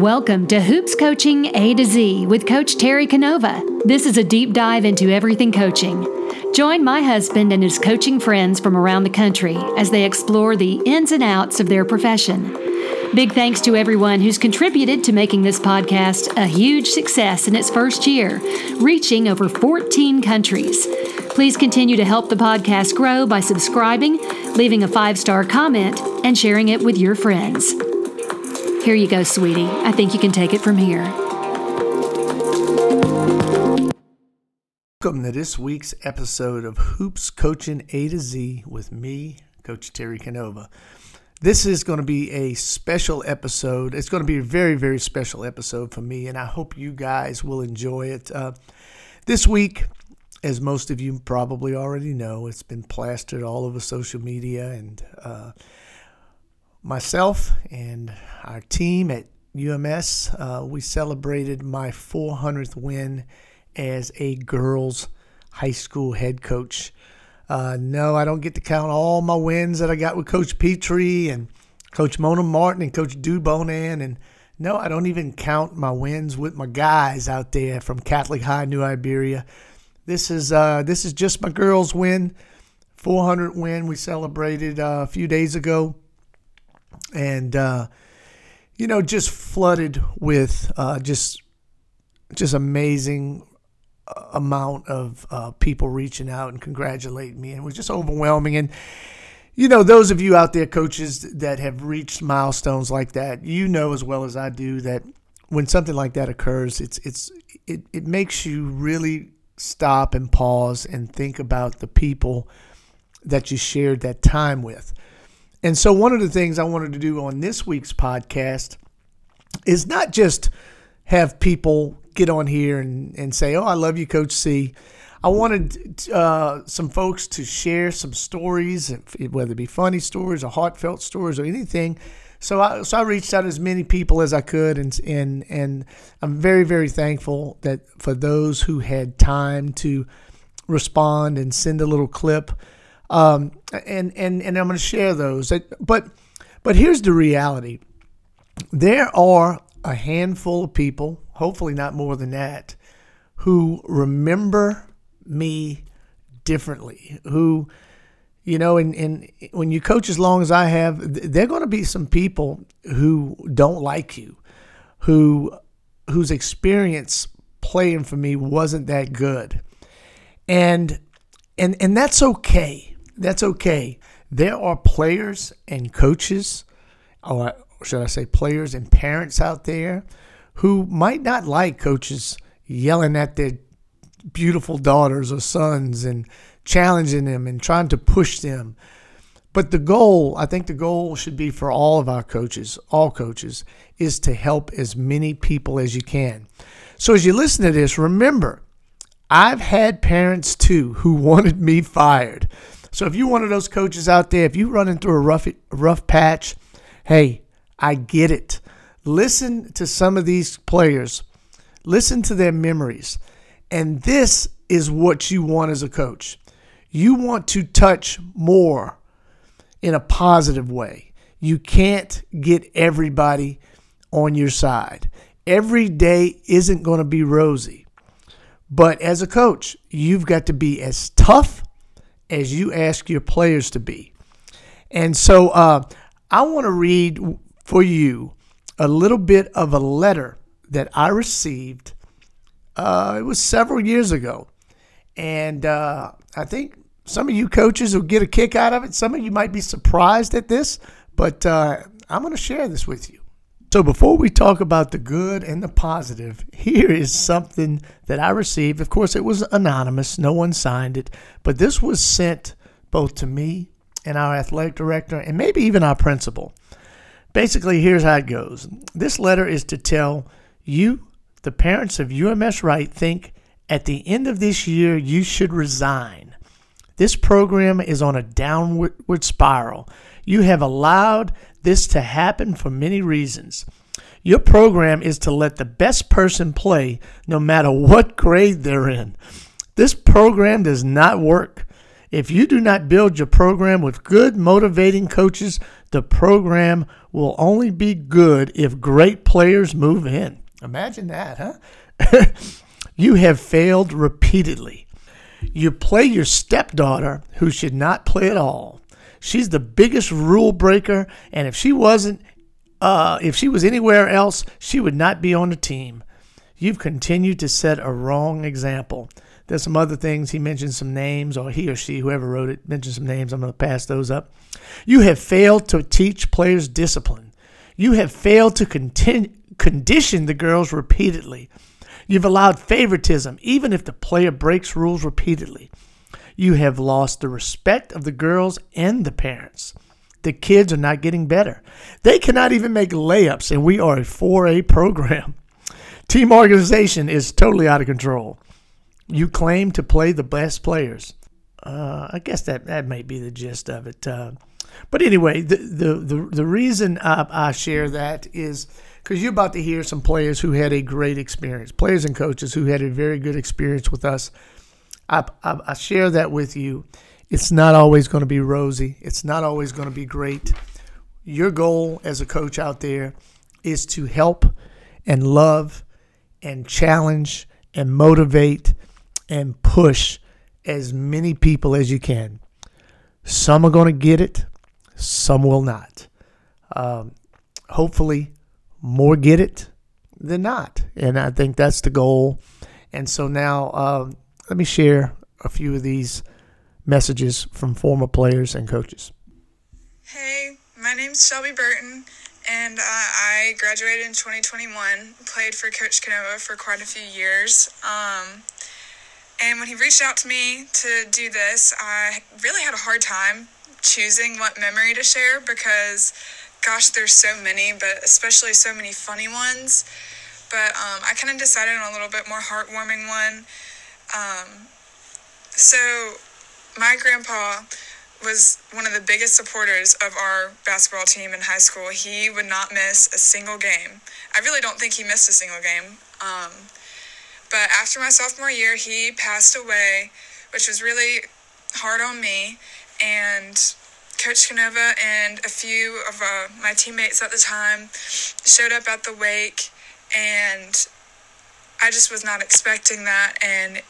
Welcome to Hoops Coaching A to Z with Coach Terry Canova. This is a deep dive into everything coaching. Join my husband and his coaching friends from around the country as they explore the ins and outs of their profession. Big thanks to everyone who's contributed to making this podcast a huge success in its first year, reaching over 14 countries. Please continue to help the podcast grow by subscribing, leaving a five star comment, and sharing it with your friends. Here you go, sweetie. I think you can take it from here. Welcome to this week's episode of Hoops Coaching A to Z with me, Coach Terry Canova. This is going to be a special episode. It's going to be a very, very special episode for me, and I hope you guys will enjoy it. Uh, this week, as most of you probably already know, it's been plastered all over social media, and uh, myself and our team at UMS, uh, we celebrated my 400th win as a girls' high school head coach. Uh, no, I don't get to count all my wins that I got with Coach Petrie and Coach Mona Martin and Coach Dubonan. And no, I don't even count my wins with my guys out there from Catholic High, New Iberia. This is uh, this is just my girls' win, 400 win. We celebrated uh, a few days ago, and uh, you know, just flooded with uh, just just amazing amount of uh, people reaching out and congratulating me, and it was just overwhelming. And you know, those of you out there, coaches that have reached milestones like that, you know as well as I do that when something like that occurs, it's it's it, it makes you really stop and pause and think about the people that you shared that time with. And so, one of the things I wanted to do on this week's podcast is not just have people get on here and, and say, Oh, I love you, Coach C. I wanted uh, some folks to share some stories, whether it be funny stories or heartfelt stories or anything. So I, so I reached out as many people as I could, and and and I'm very very thankful that for those who had time to respond and send a little clip, um, and and and I'm going to share those. But but here's the reality: there are a handful of people, hopefully not more than that, who remember me differently, who, you know, and, and when you coach as long as I have, there are going to be some people who don't like you, who whose experience playing for me wasn't that good. And and and that's okay. That's okay. There are players and coaches, or should I say players and parents out there who might not like coaches yelling at their beautiful daughters or sons and challenging them and trying to push them. But the goal, I think the goal should be for all of our coaches, all coaches, is to help as many people as you can. So as you listen to this, remember, I've had parents too who wanted me fired. So if you're one of those coaches out there, if you're running through a rough rough patch, hey, I get it. Listen to some of these players. Listen to their memories. And this is what you want as a coach. You want to touch more in a positive way. You can't get everybody on your side. Every day isn't going to be rosy. But as a coach, you've got to be as tough as you ask your players to be. And so uh, I want to read for you a little bit of a letter that I received uh, it was several years ago. And uh, I think some of you coaches will get a kick out of it. Some of you might be surprised at this, but uh, I'm going to share this with you. So, before we talk about the good and the positive, here is something that I received. Of course, it was anonymous, no one signed it, but this was sent both to me and our athletic director and maybe even our principal. Basically, here's how it goes this letter is to tell you the parents of UMS Wright think at the end of this year you should resign. This program is on a downward spiral. You have allowed this to happen for many reasons. Your program is to let the best person play no matter what grade they're in. This program does not work. If you do not build your program with good, motivating coaches, the program will only be good if great players move in. Imagine that, huh? you have failed repeatedly. You play your stepdaughter, who should not play at all. She's the biggest rule breaker, and if she wasn't, uh, if she was anywhere else, she would not be on the team. You've continued to set a wrong example. There's some other things. He mentioned some names, or he or she, whoever wrote it, mentioned some names. I'm going to pass those up. You have failed to teach players discipline. You have failed to condition the girls repeatedly. You've allowed favoritism, even if the player breaks rules repeatedly. You have lost the respect of the girls and the parents. The kids are not getting better. They cannot even make layups, and we are a 4A program. Team organization is totally out of control. You claim to play the best players. Uh, I guess that, that may be the gist of it. Uh, but anyway, the, the, the, the reason I, I share that is because you're about to hear some players who had a great experience, players and coaches who had a very good experience with us. I, I, I share that with you. It's not always going to be rosy, it's not always going to be great. Your goal as a coach out there is to help and love and challenge and motivate and push as many people as you can. Some are going to get it, some will not. Um, hopefully, more get it than not. And I think that's the goal. And so now, um, let me share a few of these messages from former players and coaches. Hey, my name's Shelby Burton, and uh, I graduated in 2021. Played for Coach Canova for quite a few years. Um, and when he reached out to me to do this, I really had a hard time choosing what memory to share because, gosh, there's so many, but especially so many funny ones. But um, I kind of decided on a little bit more heartwarming one. Um, so, my grandpa was one of the biggest supporters of our basketball team in high school. He would not miss a single game. I really don't think he missed a single game. Um, but after my sophomore year, he passed away, which was really hard on me. And Coach Canova and a few of uh, my teammates at the time showed up at the wake, and I just was not expecting that. And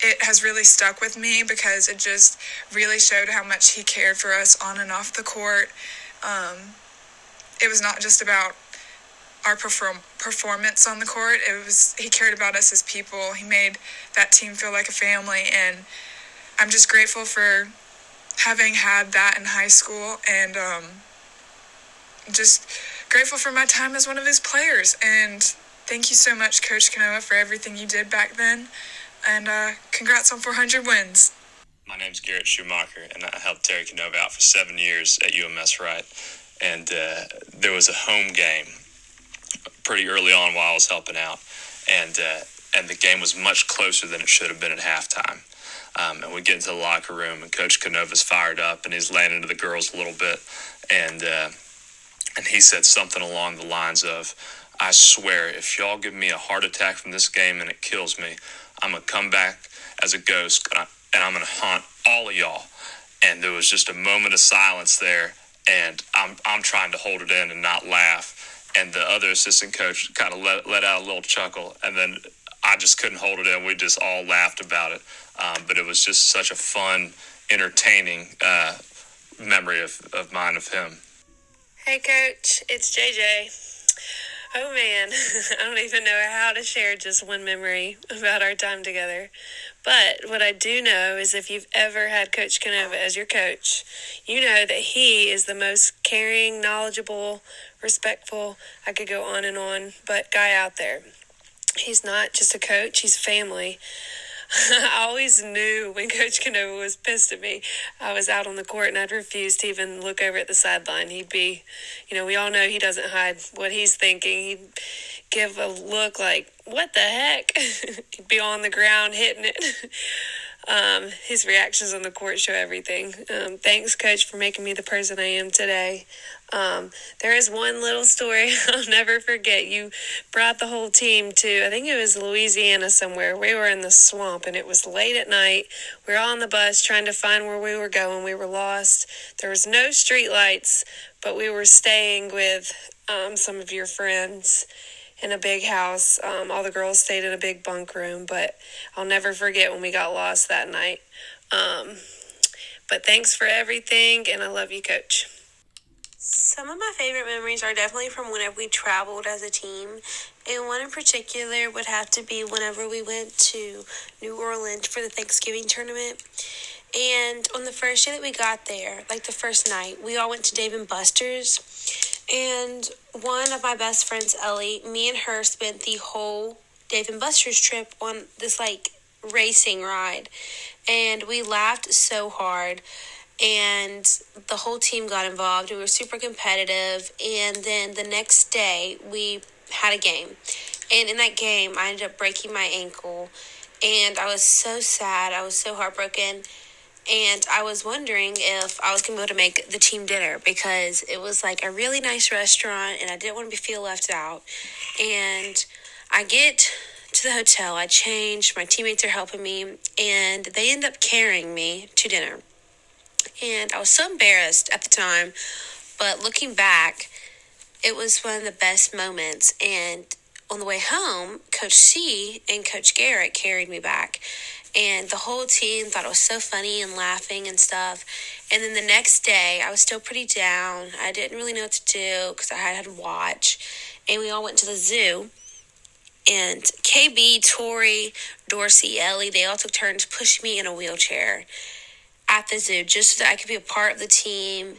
it has really stuck with me because it just really showed how much he cared for us on and off the court. Um, it was not just about our perform- performance on the court. It was he cared about us as people. He made that team feel like a family, and I'm just grateful for having had that in high school, and um, just grateful for my time as one of his players. And thank you so much, Coach Canova, for everything you did back then, and uh, congrats on 400 wins. My name's Garrett Schumacher, and I helped Terry Canova out for seven years at UMS Wright. And uh, there was a home game pretty early on while I was helping out, and uh, and the game was much closer than it should have been at halftime. Um, and we get into the locker room, and Coach Canova's fired up, and he's laying into the girls a little bit, and uh, and he said something along the lines of, "I swear, if y'all give me a heart attack from this game and it kills me, I'm gonna come back as a ghost, and, I, I'm gonna haunt all of y'all." And there was just a moment of silence there, and I'm I'm trying to hold it in and not laugh. And the other assistant coach kind of let, let out a little chuckle and then i just couldn't hold it in. We just all laughed about it. Um, but it was just such a fun entertaining uh, memory of, of mine of him. Hey coach. It's jj Oh man, I don't even know how to share just one memory about our time together. But what I do know is if you've ever had Coach Canova as your coach, you know that he is the most caring, knowledgeable, respectful, I could go on and on, but guy out there. He's not just a coach, he's family. I always knew when Coach Canova was pissed at me. I was out on the court and I'd refuse to even look over at the sideline. He'd be, you know, we all know he doesn't hide what he's thinking. He'd give a look like, what the heck? He'd be on the ground hitting it. Um, his reactions on the court show everything. Um, thanks, Coach, for making me the person I am today. Um, there is one little story I'll never forget. You brought the whole team to, I think it was Louisiana somewhere. We were in the swamp and it was late at night. We were on the bus trying to find where we were going. We were lost. There was no street lights, but we were staying with um, some of your friends in a big house. Um, all the girls stayed in a big bunk room, but I'll never forget when we got lost that night. Um, but thanks for everything, and I love you, Coach. Some of my favorite memories are definitely from whenever we traveled as a team. And one in particular would have to be whenever we went to New Orleans for the Thanksgiving tournament. And on the first day that we got there, like the first night, we all went to Dave and Buster's. And one of my best friends, Ellie, me and her spent the whole Dave and Buster's trip on this like racing ride. And we laughed so hard. And the whole team got involved. We were super competitive. And then the next day, we had a game. And in that game, I ended up breaking my ankle. And I was so sad. I was so heartbroken and I was wondering if I was gonna be able to make the team dinner because it was like a really nice restaurant and I didn't want to feel left out. And I get to the hotel, I change, my teammates are helping me, and they end up carrying me to dinner. And I was so embarrassed at the time, but looking back, it was one of the best moments. And on the way home, Coach C and Coach Garrett carried me back and the whole team thought it was so funny and laughing and stuff. And then the next day, I was still pretty down. I didn't really know what to do because I had to watch, and we all went to the zoo. And KB, Tori, Dorsey, Ellie, they all took turns pushing me in a wheelchair at the zoo just so that I could be a part of the team.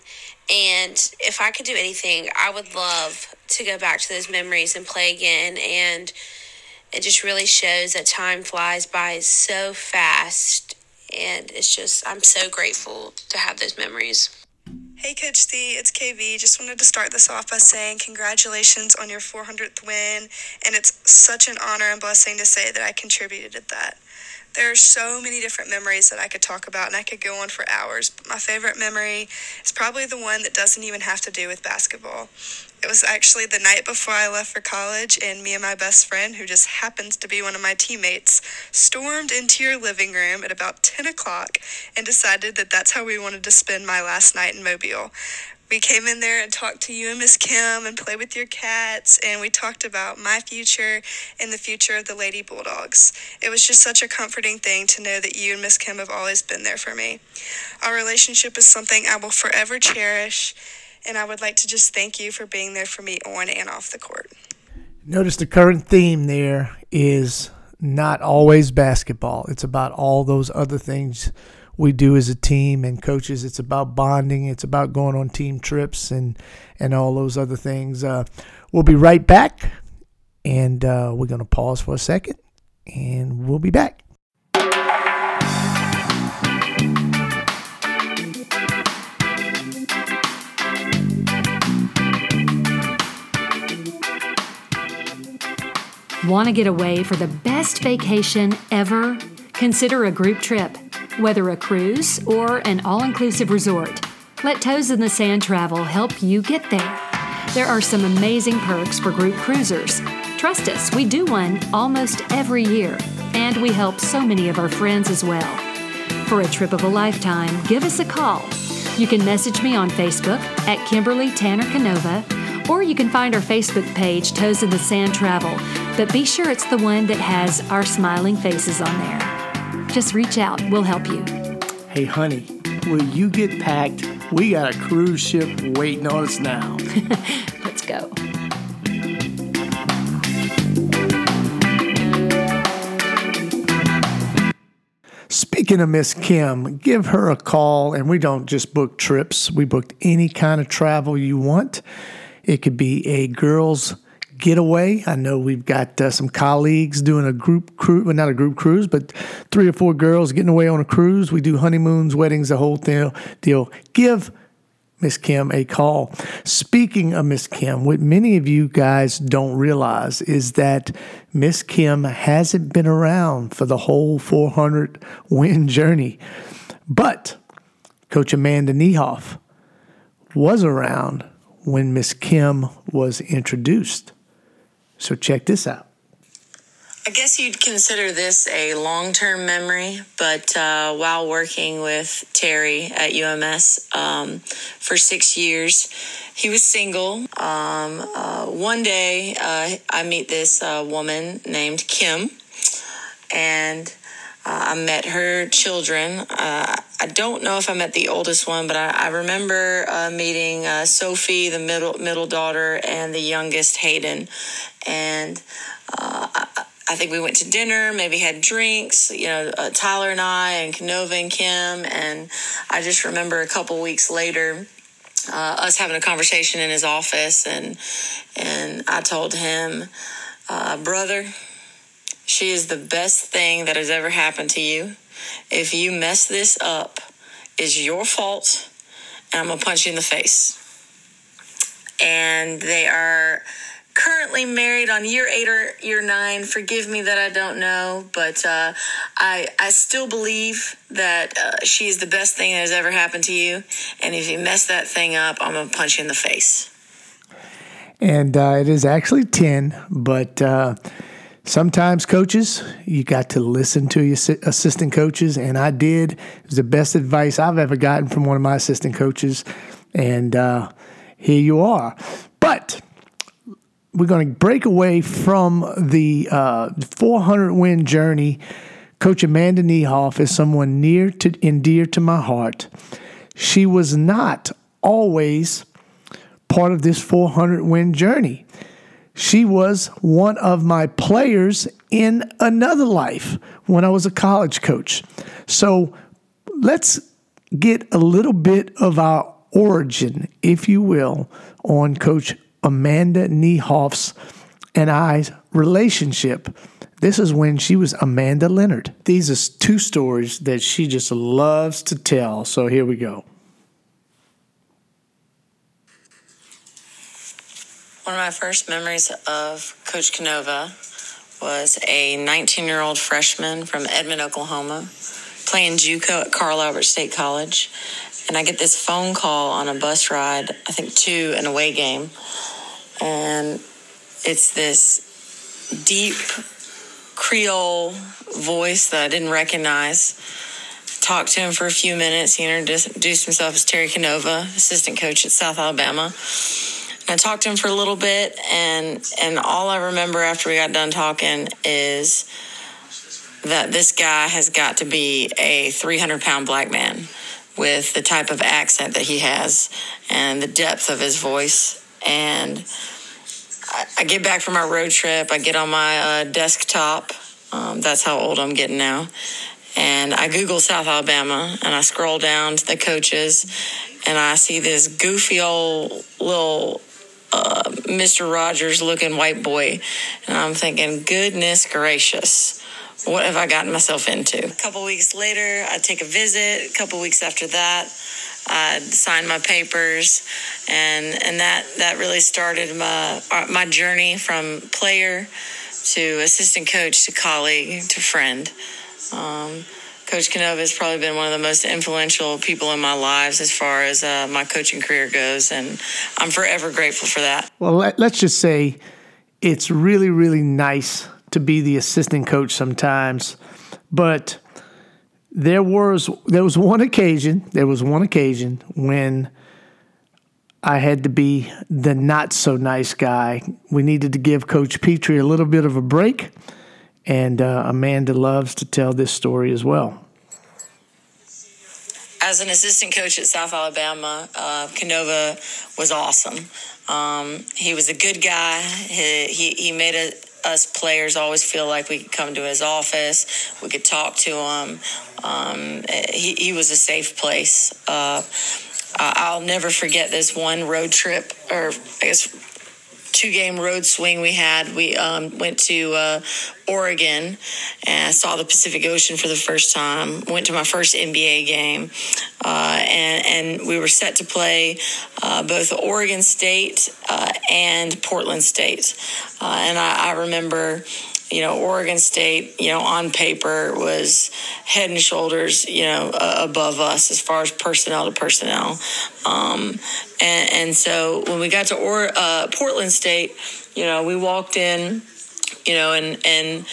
And if I could do anything, I would love to go back to those memories and play again. And it just really shows that time flies by so fast. And it's just, I'm so grateful to have those memories. Hey, Coach C, it's KV. Just wanted to start this off by saying congratulations on your 400th win. And it's such an honor and blessing to say that I contributed to that. There are so many different memories that I could talk about, and I could go on for hours. But my favorite memory is probably the one that doesn't even have to do with basketball. It was actually the night before I left for college, and me and my best friend, who just happens to be one of my teammates, stormed into your living room at about 10 o'clock and decided that that's how we wanted to spend my last night in Mobile. We came in there and talked to you and Miss Kim and played with your cats, and we talked about my future and the future of the Lady Bulldogs. It was just such a comforting thing to know that you and Miss Kim have always been there for me. Our relationship is something I will forever cherish and I would like to just thank you for being there for me on and off the court. Notice the current theme there is not always basketball. It's about all those other things we do as a team and coaches. It's about bonding. It's about going on team trips and and all those other things. Uh, we'll be right back, and uh, we're going to pause for a second, and we'll be back. Want to get away for the best vacation ever? Consider a group trip, whether a cruise or an all inclusive resort. Let Toes in the Sand Travel help you get there. There are some amazing perks for group cruisers. Trust us, we do one almost every year, and we help so many of our friends as well. For a trip of a lifetime, give us a call. You can message me on Facebook at Kimberly Tanner Canova or you can find our Facebook page, Toes in the Sand Travel, but be sure it's the one that has our smiling faces on there. Just reach out, we'll help you. Hey, honey, will you get packed? We got a cruise ship waiting on us now. Let's go. Speaking of Miss Kim, give her a call, and we don't just book trips, we book any kind of travel you want. It could be a girls' getaway. I know we've got uh, some colleagues doing a group cruise, well, not a group cruise, but three or four girls getting away on a cruise. We do honeymoons, weddings, the whole deal. Deal. Give Miss Kim a call. Speaking of Miss Kim, what many of you guys don't realize is that Miss Kim hasn't been around for the whole 400 win journey. But Coach Amanda Niehoff was around when Miss Kim was introduced. So check this out. I guess you'd consider this a long term memory, but uh, while working with Terry at UMS um, for six years, he was single. Um, uh, one day, uh, I meet this uh, woman named Kim, and uh, I met her children. Uh, I don't know if I met the oldest one, but I, I remember meeting Sophie, the middle middle daughter, and the youngest Hayden, and. I, I think we went to dinner, maybe had drinks, you know, uh, Tyler and I, and Canova and Kim. And I just remember a couple weeks later, uh, us having a conversation in his office, and and I told him, uh, brother, she is the best thing that has ever happened to you. If you mess this up, it's your fault, and I'm gonna punch you in the face. And they are currently married on year eight or year nine. Forgive me that I don't know, but uh, I I still believe that uh, she is the best thing that has ever happened to you. And if you mess that thing up, I'm gonna punch you in the face. And uh, it is actually ten, but. Sometimes coaches, you got to listen to your assistant coaches, and I did. It was the best advice I've ever gotten from one of my assistant coaches, and uh, here you are. But we're going to break away from the uh, 400 win journey. Coach Amanda Niehoff is someone near to and dear to my heart. She was not always part of this 400 win journey. She was one of my players in another life when I was a college coach. So let's get a little bit of our origin, if you will, on Coach Amanda Niehoff's and I's relationship. This is when she was Amanda Leonard. These are two stories that she just loves to tell. So here we go. One of my first memories of Coach Canova was a 19 year old freshman from Edmond, Oklahoma, playing JUCO at Carl Albert State College. And I get this phone call on a bus ride, I think to an away game and it's this deep Creole voice that I didn't recognize. Talked to him for a few minutes. He introduced himself as Terry Canova, assistant coach at South Alabama. I talked to him for a little bit, and and all I remember after we got done talking is that this guy has got to be a 300 pound black man with the type of accent that he has and the depth of his voice and I, I get back from our road trip. I get on my uh, desktop. Um, that's how old I'm getting now. And I Google South Alabama and I scroll down to the coaches and I see this goofy old little uh, Mr. Rogers looking white boy. And I'm thinking, goodness gracious, what have I gotten myself into? A couple weeks later, I take a visit. A couple weeks after that, I signed my papers, and and that that really started my uh, my journey from player to assistant coach to colleague to friend. Um, coach Canova has probably been one of the most influential people in my lives as far as uh, my coaching career goes, and I'm forever grateful for that. Well, let, let's just say it's really, really nice to be the assistant coach sometimes, but there was there was one occasion there was one occasion when I had to be the not so nice guy. We needed to give Coach Petrie a little bit of a break, and uh, Amanda loves to tell this story as well. As an assistant coach at South Alabama, uh, Canova was awesome. Um, he was a good guy. He, he, he made a, us players always feel like we could come to his office, we could talk to him. Um, he, he was a safe place. Uh, I'll never forget this one road trip, or I guess two game road swing we had. We um, went to uh, Oregon and saw the Pacific Ocean for the first time. Went to my first NBA game, uh, and and we were set to play uh, both Oregon State uh, and Portland State. Uh, and I, I remember you know, Oregon State, you know, on paper was head and shoulders, you know, uh, above us as far as personnel to personnel. Um, and, and, so when we got to or, uh, Portland State, you know, we walked in, you know, and and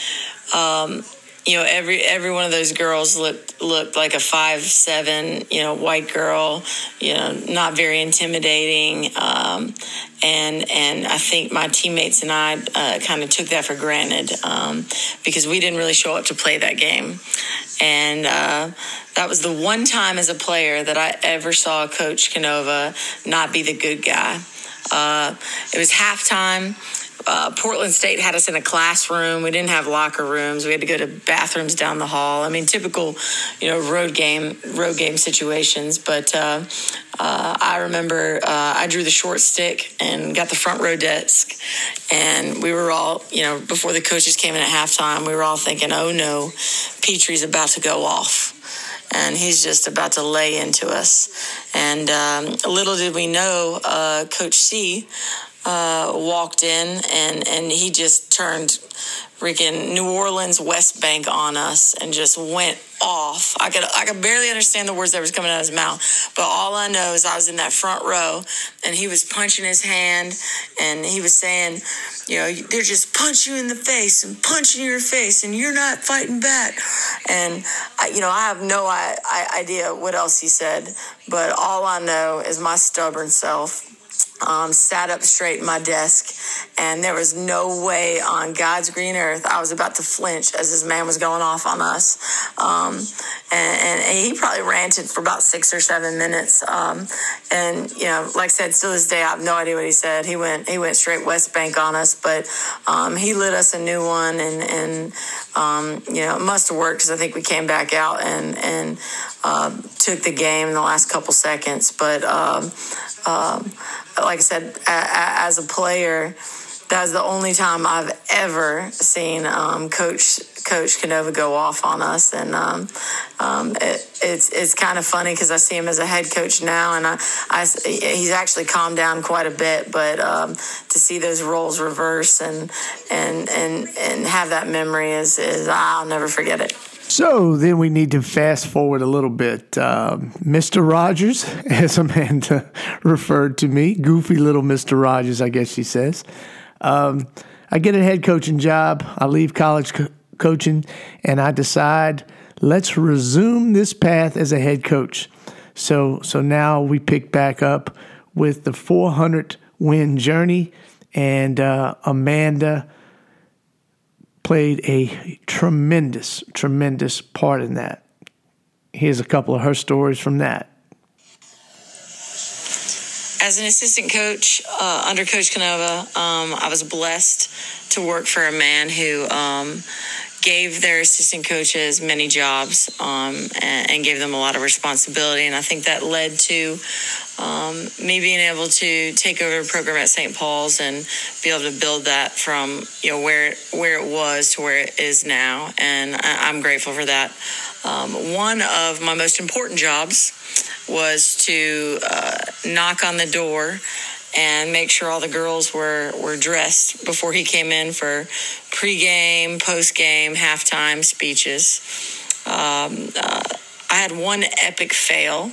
um, you know every every one of those girls looked looked like a five seven you know white girl you know not very intimidating um, and and I think my teammates and I uh, kind of took that for granted um, because we didn't really show up to play that game and uh, that was the one time as a player that I ever saw Coach Canova not be the good guy. Uh, it was halftime uh, Portland State had us in a classroom. We didn't have locker rooms. We had to go to bathrooms down the hall. I mean, typical, you know, road game road game situations. But uh, uh, I remember uh, I drew the short stick and got the front row desk, and we were all, you know, before the coaches came in at halftime, we were all thinking, "Oh no, Petrie's about to go off." and he's just about to lay into us. And um, little did we know, uh, Coach C uh, walked in and, and he just turned freaking New Orleans West Bank on us and just went off. I could I could barely understand the words that was coming out of his mouth, but all I know is I was in that front row and he was punching his hand and he was saying, you know, they're just punching you in the face and punching your face and you're not fighting back. And I, you know, I have no I, I idea what else he said, but all I know is my stubborn self um, sat up straight in my desk, and there was no way on God's green earth I was about to flinch as this man was going off on us. Um, and, and, he probably ranted for about six or seven minutes. Um, and you know, like I said, still this day I have no idea what he said. He went he went straight West Bank on us, but um, he lit us a new one, and and um, you know, it must have worked because I think we came back out and and uh, took the game in the last couple seconds, but. Um, um, like I said, a, a, as a player, that's the only time I've ever seen um, Coach Coach can Canova go off on us, and um, um, it, it's it's kind of funny because I see him as a head coach now, and I, I he's actually calmed down quite a bit. But um, to see those roles reverse and and and and have that memory is is I'll never forget it. So then we need to fast forward a little bit. Uh, Mr. Rogers, as Amanda referred to me, goofy little Mr. Rogers, I guess she says. Um, I get a head coaching job. I leave college co- coaching and I decide let's resume this path as a head coach. So so now we pick back up with the 400 win journey and uh, Amanda played a tremendous, tremendous part in that. Here's a couple of her stories from that. As an assistant coach uh, under Coach Canova, um, I was blessed to work for a man who um, gave their assistant coaches many jobs um, and, and, gave them a lot of responsibility. And I think that led to um, me being able to take over a program at St. Paul's and be able to build that from you know where where it was to where it is now. And I, am grateful for that. Um, one of my most important jobs was to uh, knock on the door and make sure all the girls were, were dressed before he came in for pregame, postgame, halftime speeches. Um, uh, I had one epic fail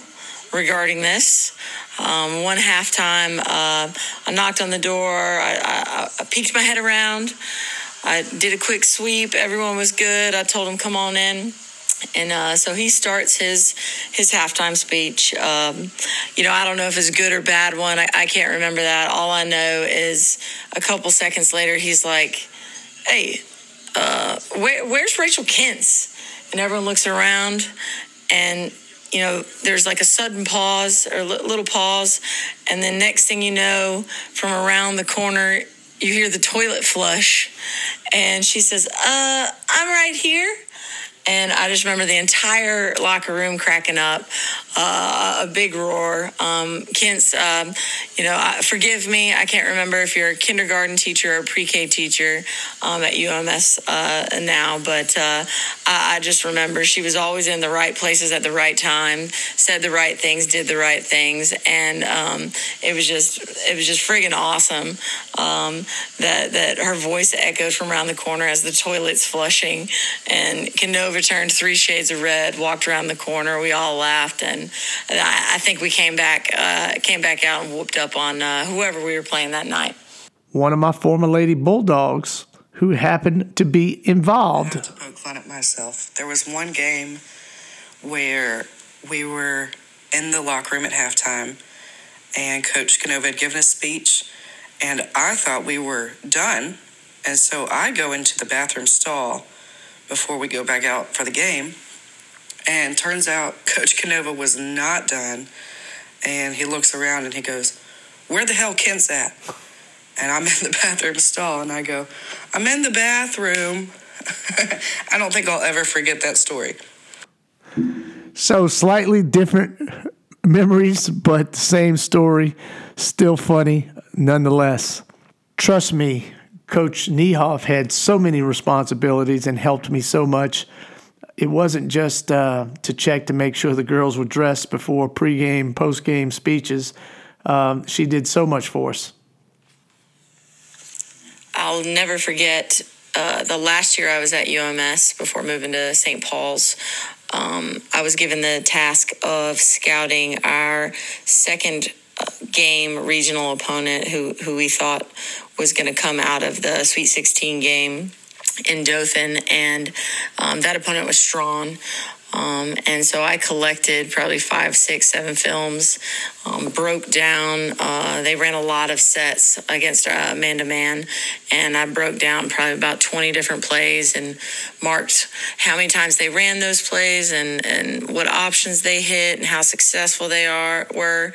regarding this. Um, one halftime, uh, I knocked on the door, I, I, I peeked my head around. I did a quick sweep. Everyone was good. I told him, come on in and uh, so he starts his his halftime speech. Um, you know, I don't know if it's good or bad one. I, I can't remember that. All I know is a couple seconds later, he's like, "Hey, uh, where, where's Rachel Kentz?" And everyone looks around, and you know, there's like a sudden pause or little pause, and then next thing you know, from around the corner, you hear the toilet flush, and she says, "Uh, I'm right here." And I just remember the entire locker room cracking up, uh, a big roar. Um, Kent's, um, you know, forgive me, I can't remember if you're a kindergarten teacher or pre-K teacher um, at UMS uh, now, but uh, I, I, just remember she was always in the right places at the right time, said the right things, did the right things, and um, it was just it was just friggin' awesome um, that that her voice echoed from around the corner as the toilet's flushing, and Canova turned three shades of red, walked around the corner. We all laughed, and I, I think we came back uh, came back out and whooped up on uh, whoever we were playing that night. One of my former Lady Bulldogs who happened to be involved. I have to poke fun at myself. There was one game where we were in the locker room at halftime, and Coach Canova had given a speech, and I thought we were done. And so I go into the bathroom stall before we go back out for the game. And turns out Coach Canova was not done. And he looks around and he goes, Where the hell Kent's at? And I'm in the bathroom stall and I go, I'm in the bathroom. I don't think I'll ever forget that story. So, slightly different memories, but same story. Still funny nonetheless. Trust me, Coach Niehoff had so many responsibilities and helped me so much. It wasn't just uh, to check to make sure the girls were dressed before pregame, postgame speeches. Um, she did so much for us. I'll never forget uh, the last year I was at UMS before moving to St. Paul's. Um, I was given the task of scouting our second uh, game regional opponent who, who we thought was going to come out of the Sweet 16 game in Dothan, and um, that opponent was Straughn. Um, and so I collected probably five, six, seven films, um, broke down. Uh, they ran a lot of sets against man to man, and I broke down probably about 20 different plays and marked how many times they ran those plays and, and what options they hit and how successful they are were.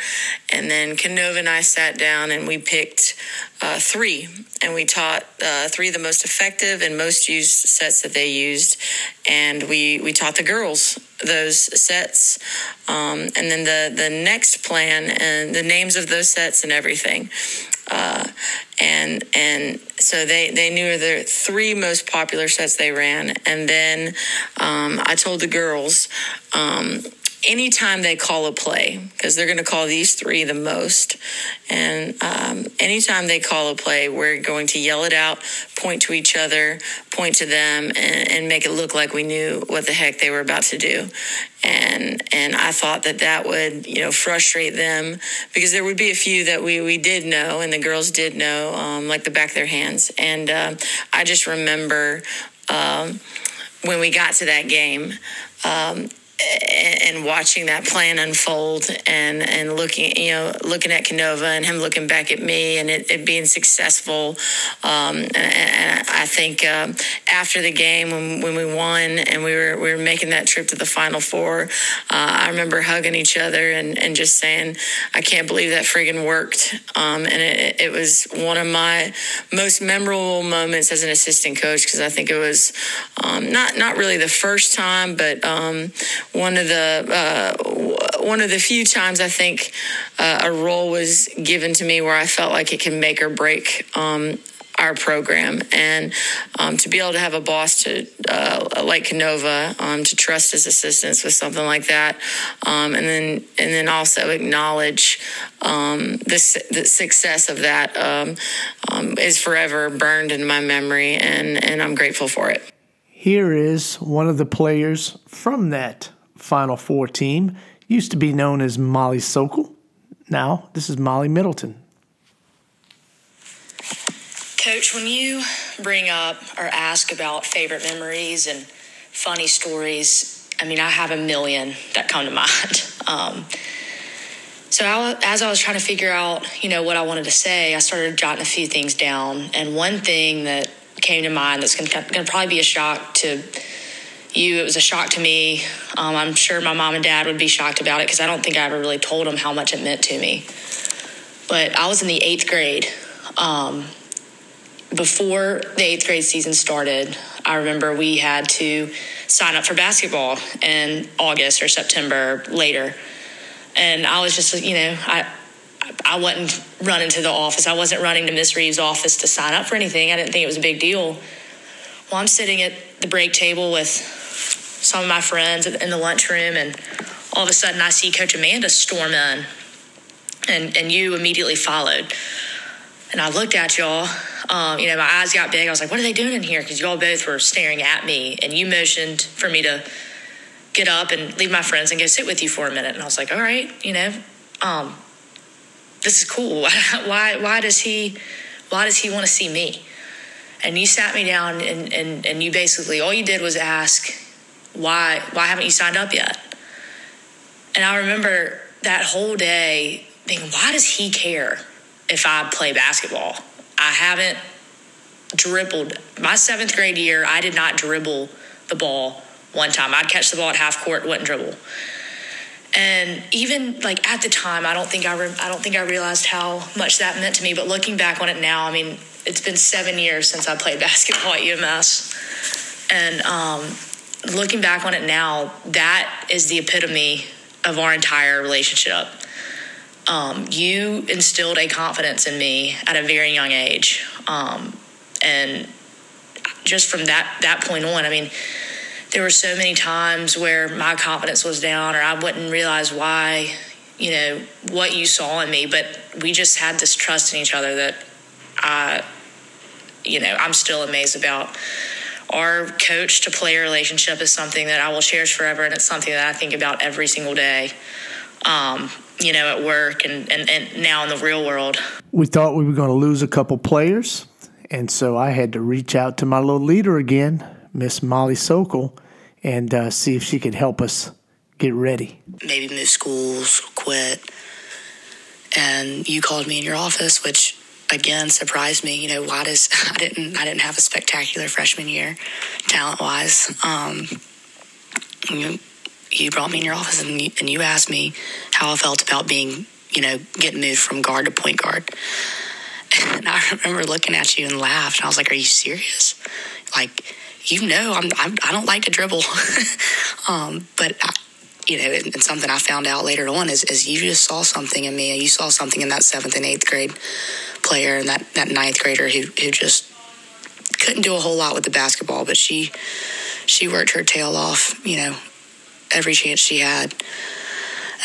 And then Canova and I sat down and we picked uh, three, and we taught uh, three of the most effective and most used sets that they used, and we we taught the girls those sets, um, and then the the next plan and the names of those sets and everything. Uh, and and so they they knew the three most popular sets they ran, and then um, I told the girls um, anytime they call a play, because they're going to call these three the most, and um, anytime they call a play, we're going to yell it out, point to each other, point to them, and, and make it look like we knew what the heck they were about to do. And and I thought that that would you know frustrate them because there would be a few that we we did know and the girls did know um, like the back of their hands. And uh, I just remember. Um, when we got to that game, um, and watching that plan unfold and and looking you know looking at Canova and him looking back at me and it, it being successful um, and, and, I think uh, after the game when, when we won and we were we were making that trip to the final four uh, I remember hugging each other and, and just saying I can't believe that friggin' worked. Um, and it, it was one of my most memorable moments as an assistant coach because I think it was um, not not really the first time but um, one of the uh, one of the few times I think uh, a role was given to me where I felt like it can make or break um, our program and um, to be able to have a boss to uh, like Canova um, to trust his assistants with something like that um, and then and then also acknowledge um, the, the success of that um, um, is forever burned in my memory and and I'm grateful for it. Here is one of the players from that Final Four team used to be known as Molly Sokol. Now, this is Molly Middleton. Coach, when you bring up or ask about favorite memories and funny stories, I mean, I have a million that come to mind. Um, so I, as I was trying to figure out, you know, what I wanted to say, I started jotting a few things down. And one thing that came to mind that's going to probably be a shock to you. It was a shock to me. Um, I'm sure my mom and dad would be shocked about it because I don't think I ever really told them how much it meant to me. But I was in the eighth grade. Um, before the eighth grade season started, I remember we had to sign up for basketball in August or September later. And I was just, you know, I, I wasn't running to the office. I wasn't running to Miss Reeves' office to sign up for anything. I didn't think it was a big deal. Well, I'm sitting at the break table with some of my friends in the lunchroom, and all of a sudden I see Coach Amanda storm in, and, and you immediately followed. And I looked at y'all. Um, you know, my eyes got big. I was like, what are they doing in here? Because y'all both were staring at me, and you motioned for me to get up and leave my friends and go sit with you for a minute. And I was like, all right, you know, um, this is cool. why, why does he, why does he want to see me? And you sat me down and, and, and you basically, all you did was ask, why, why haven't you signed up yet? And I remember that whole day thinking, why does he care if I play basketball? I haven't dribbled. My seventh grade year, I did not dribble the ball one time. I'd catch the ball at half court, wouldn't dribble. And even like at the time, I don't think I re- I don't think I realized how much that meant to me. But looking back on it now, I mean, it's been seven years since I played basketball at UMS, and um, looking back on it now, that is the epitome of our entire relationship. Um, you instilled a confidence in me at a very young age, um, and just from that that point on, I mean there were so many times where my confidence was down or I wouldn't realize why, you know, what you saw in me. But we just had this trust in each other that I, you know, I'm still amazed about. Our coach to player relationship is something that I will cherish forever, and it's something that I think about every single day. Um, you know, at work and, and, and now in the real world. We thought we were going to lose a couple players, and so I had to reach out to my little leader again, Miss Molly Sokol and uh, see if she could help us get ready. Maybe move schools, quit. And you called me in your office, which again surprised me. You know, why does I didn't I didn't have a spectacular freshman year, talent wise. Um, you, you brought me in your office and you, and you asked me how I felt about being, you know, getting moved from guard to point guard. And I remember looking at you and laughed. And I was like, "Are you serious? Like, you know, I'm, I'm I do not like to dribble, um, but I, you know, and, something I found out later on is, is you just saw something in me. You saw something in that seventh and eighth grade player and that, that ninth grader who, who just couldn't do a whole lot with the basketball, but she she worked her tail off, you know, every chance she had.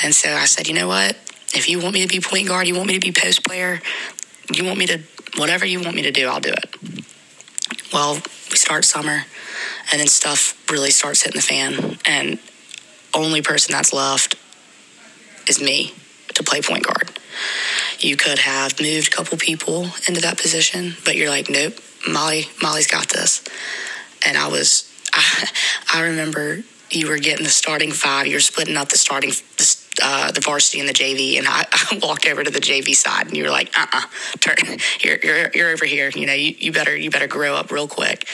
And so I said, you know what? If you want me to be point guard, you want me to be post player, you want me to whatever you want me to do, I'll do it. Well, we start summer, and then stuff really starts hitting the fan, and only person that's left is me to play point guard. You could have moved a couple people into that position, but you're like, nope, Molly, Molly's got this. And I was, I, I remember you were getting the starting five. You were splitting up the starting, uh, the varsity and the JV, and I, I, walked over to the JV side, and you were like, "Uh, uh-uh, turn, you're, you're, you're over here. You know, you, you better, you better grow up real quick."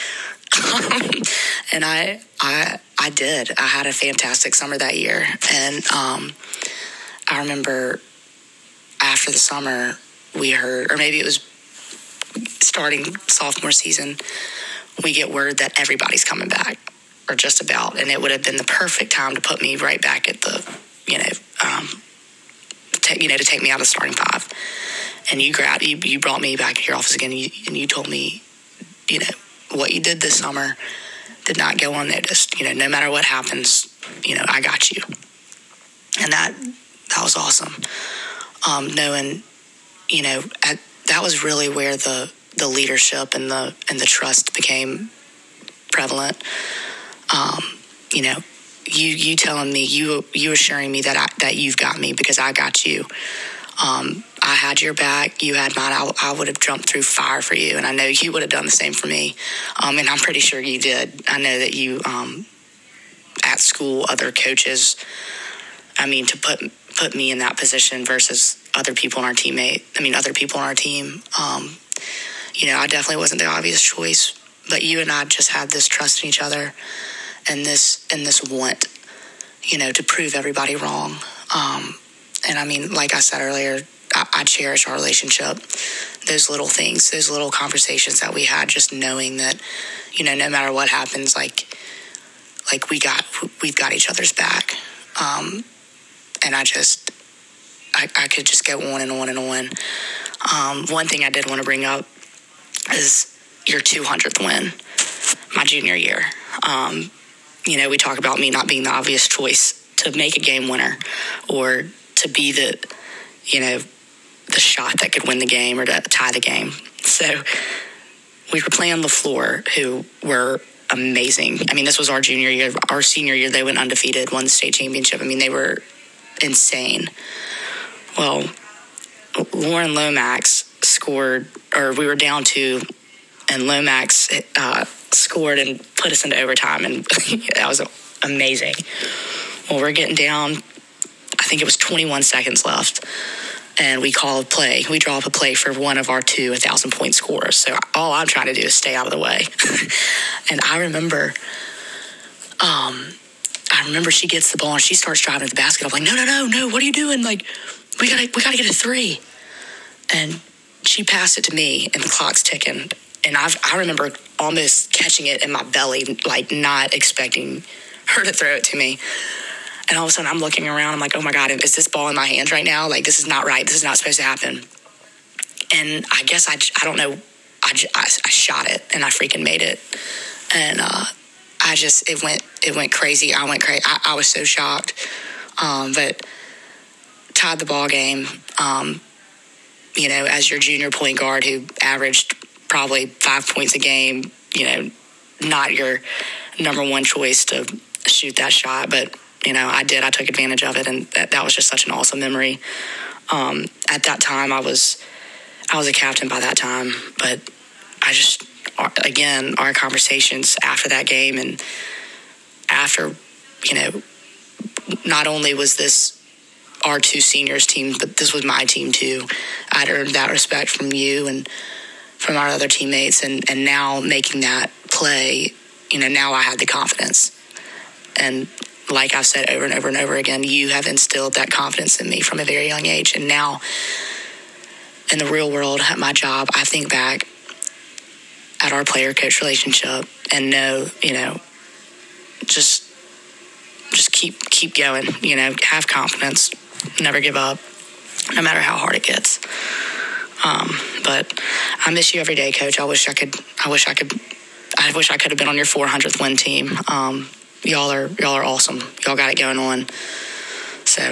and I, I, I did. I had a fantastic summer that year, and um, I remember after the summer we heard, or maybe it was starting sophomore season, we get word that everybody's coming back, or just about, and it would have been the perfect time to put me right back at the, you know, um, you know, to take me out of starting five. And you grabbed, you, you brought me back to your office again, and you, and you told me, you know, what you did this summer did not go unnoticed. You know, no matter what happens, you know, I got you. And that that was awesome. Um, knowing, you know, at, that was really where the the leadership and the and the trust became prevalent. Um, you know, you you telling me you you assuring me that I, that you've got me because I got you. Um, I had your back, you had mine. I, I, would have jumped through fire for you, and I know you would have done the same for me. Um, and I'm pretty sure you did. I know that you, um, at school, other coaches. I mean, to put put me in that position versus other people in our teammate. I mean, other people on our team. Um, you know, I definitely wasn't the obvious choice, but you and I just had this trust in each other, and this and this want, you know, to prove everybody wrong. Um, and I mean, like I said earlier, I, I cherish our relationship. those little things, those little conversations that we had, just knowing that, you know, no matter what happens, like, like we got, we've got each other's back. Um, and I just, I, I could just go on and on and on. Um, one thing I did want to bring up is your 200th win, my junior year. Um, you know, we talk about me not being the obvious choice to make a game winner or to be the, you know, the shot that could win the game or to tie the game. So we were playing on the floor who were amazing. I mean, this was our junior year. Our senior year, they went undefeated, won the state championship. I mean, they were insane. Well, Lauren Lomax scored, or we were down to, and Lomax uh, scored and put us into overtime, and that was amazing. Well, we're getting down. I think it was 21 seconds left and we call a play. We draw up a play for one of our two 1,000 point scorers. So all I'm trying to do is stay out of the way. and I remember, um, I remember she gets the ball and she starts driving to the basket. I'm like, no, no, no, no. What are you doing? Like, we gotta, we gotta get a three. And she passed it to me, and the clock's ticking. And I've, I remember almost catching it in my belly, like not expecting her to throw it to me. And all of a sudden, I'm looking around. I'm like, oh my God, is this ball in my hands right now? Like, this is not right. This is not supposed to happen. And I guess I, I don't know. I, I, I shot it and I freaking made it. And uh, I just, it went, it went crazy. I went crazy. I, I was so shocked. Um, but tied the ball game. Um, you know, as your junior point guard who averaged probably five points a game, you know, not your number one choice to shoot that shot, but you know, I did. I took advantage of it, and that, that was just such an awesome memory. Um, at that time, I was I was a captain by that time, but I just again our conversations after that game and after you know not only was this our two seniors team, but this was my team too. I'd earned that respect from you and from our other teammates, and and now making that play, you know, now I had the confidence, and like I've said over and over and over again, you have instilled that confidence in me from a very young age. And now, in the real world, at my job, I think back at our player coach relationship and know, you know, just just keep keep going. You know, have confidence, never give up, no matter how hard it gets. Um, but I miss you every day, Coach. I wish I could. I wish I could. I wish I could have been on your 400th win team. Um, y'all are y'all are awesome. Y'all got it going on. So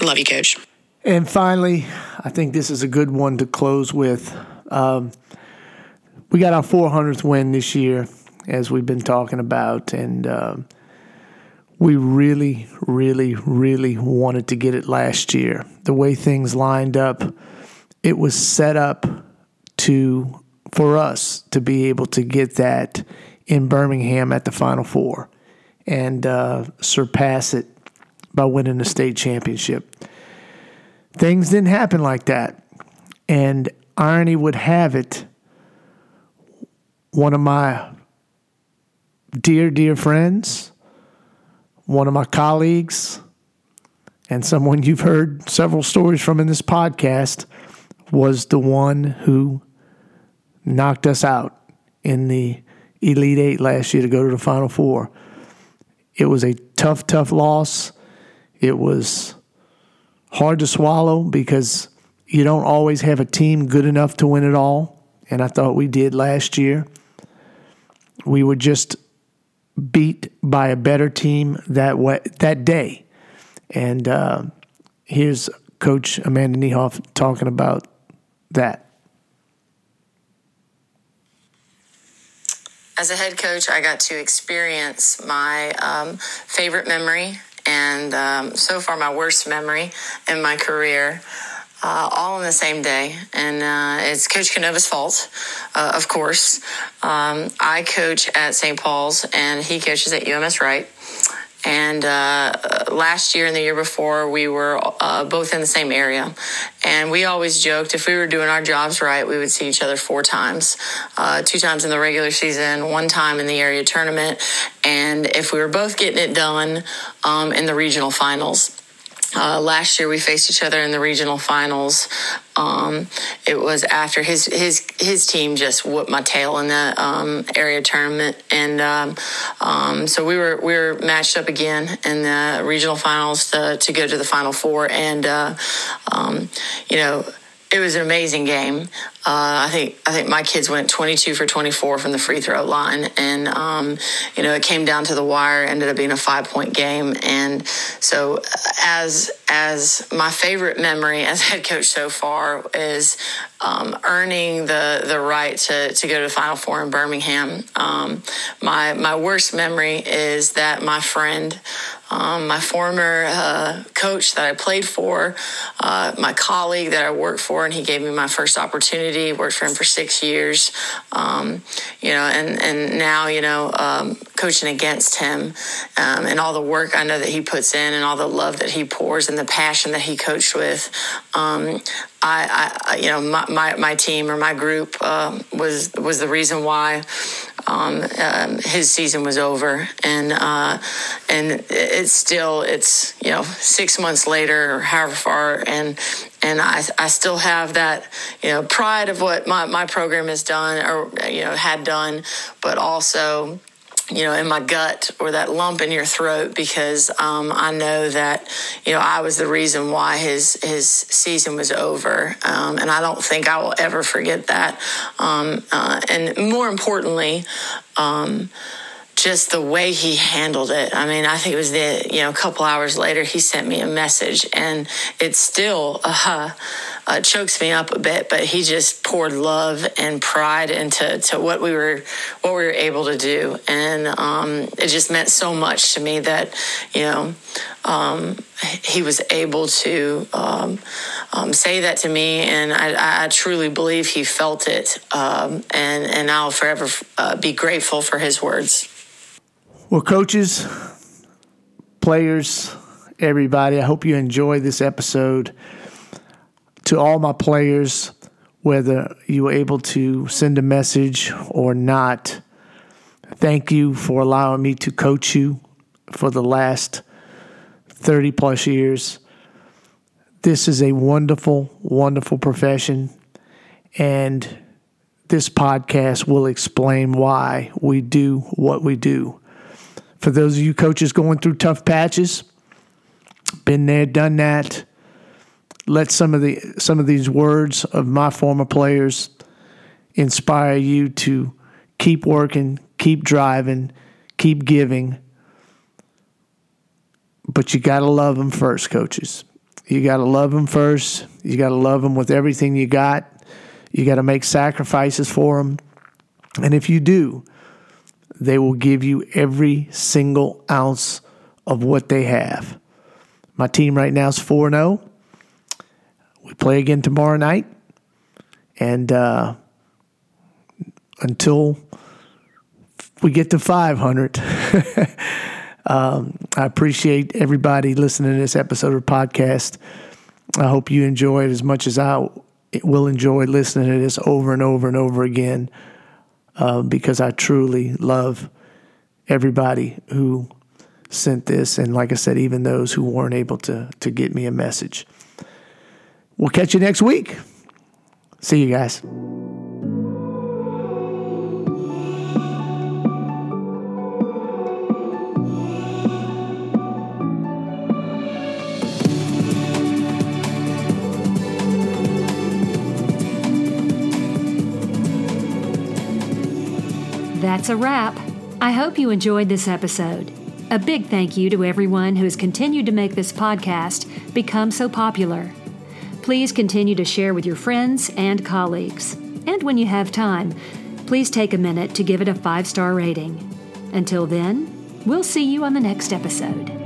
love you, coach. And finally, I think this is a good one to close with. Um, we got our 400th win this year, as we've been talking about, and uh, we really, really, really wanted to get it last year. The way things lined up, it was set up to for us to be able to get that in Birmingham at the Final Four and uh, surpass it by winning the state championship. Things didn't happen like that. And irony would have it, one of my dear, dear friends, one of my colleagues, and someone you've heard several stories from in this podcast was the one who knocked us out in the Elite Eight last year to go to the Final Four. It was a tough, tough loss. It was hard to swallow because you don't always have a team good enough to win it all. And I thought we did last year. We were just beat by a better team that way, that day. And uh, here's Coach Amanda Niehoff talking about that. As a head coach, I got to experience my um, favorite memory and um, so far my worst memory in my career. Uh, all on the same day, and uh, it's Coach Canova's fault, uh, of course. Um, I coach at St. Paul's, and he coaches at UMS Wright. And uh, last year and the year before, we were uh, both in the same area. And we always joked if we were doing our jobs right, we would see each other four times uh, two times in the regular season, one time in the area tournament. And if we were both getting it done um, in the regional finals. Uh, last year we faced each other in the regional finals. Um, it was after his his his team just whooped my tail in the um, area tournament, and um, um, so we were we were matched up again in the regional finals to, to go to the final four, and uh, um, you know it was an amazing game. Uh, I think I think my kids went 22 for 24 from the free throw line, and um, you know it came down to the wire. Ended up being a five point game, and so as as my favorite memory as head coach so far is um, earning the the right to, to go to the Final Four in Birmingham. Um, my my worst memory is that my friend um, my former uh, coach that I played for, uh, my colleague that I worked for, and he gave me my first opportunity. Worked for him for six years, um, you know, and and now you know um, coaching against him um, and all the work I know that he puts in and all the love that he pours and the passion that he coached with. I, I, you know, my, my, my, team or my group uh, was was the reason why um, um, his season was over, and uh, and it's still it's you know six months later or however far, and and I, I still have that you know pride of what my, my program has done or you know had done, but also you know, in my gut or that lump in your throat because um, I know that, you know, I was the reason why his his season was over, um, and I don't think I will ever forget that. Um, uh, and more importantly. Um, just the way he handled it. I mean, I think it was the, you know, a couple hours later, he sent me a message and it still, uh, uh, chokes me up a bit, but he just poured love and pride into to what we were what we were able to do, and um, it just meant so much to me that you know um, he was able to um, um say that to me, and I, I, truly believe he felt it, um, and and I'll forever uh, be grateful for his words. Well, coaches, players, everybody, I hope you enjoy this episode to all my players, whether you were able to send a message or not, thank you for allowing me to coach you for the last 30 plus years. This is a wonderful, wonderful profession. And this podcast will explain why we do what we do. For those of you coaches going through tough patches, been there, done that let some of the some of these words of my former players inspire you to keep working, keep driving, keep giving. But you got to love them first, coaches. You got to love them first. You got to love them with everything you got. You got to make sacrifices for them. And if you do, they will give you every single ounce of what they have. My team right now is 4 0 we play again tomorrow night. And uh, until we get to 500, um, I appreciate everybody listening to this episode of podcast. I hope you enjoy it as much as I will enjoy listening to this over and over and over again uh, because I truly love everybody who sent this. And like I said, even those who weren't able to, to get me a message. We'll catch you next week. See you guys. That's a wrap. I hope you enjoyed this episode. A big thank you to everyone who has continued to make this podcast become so popular. Please continue to share with your friends and colleagues. And when you have time, please take a minute to give it a five star rating. Until then, we'll see you on the next episode.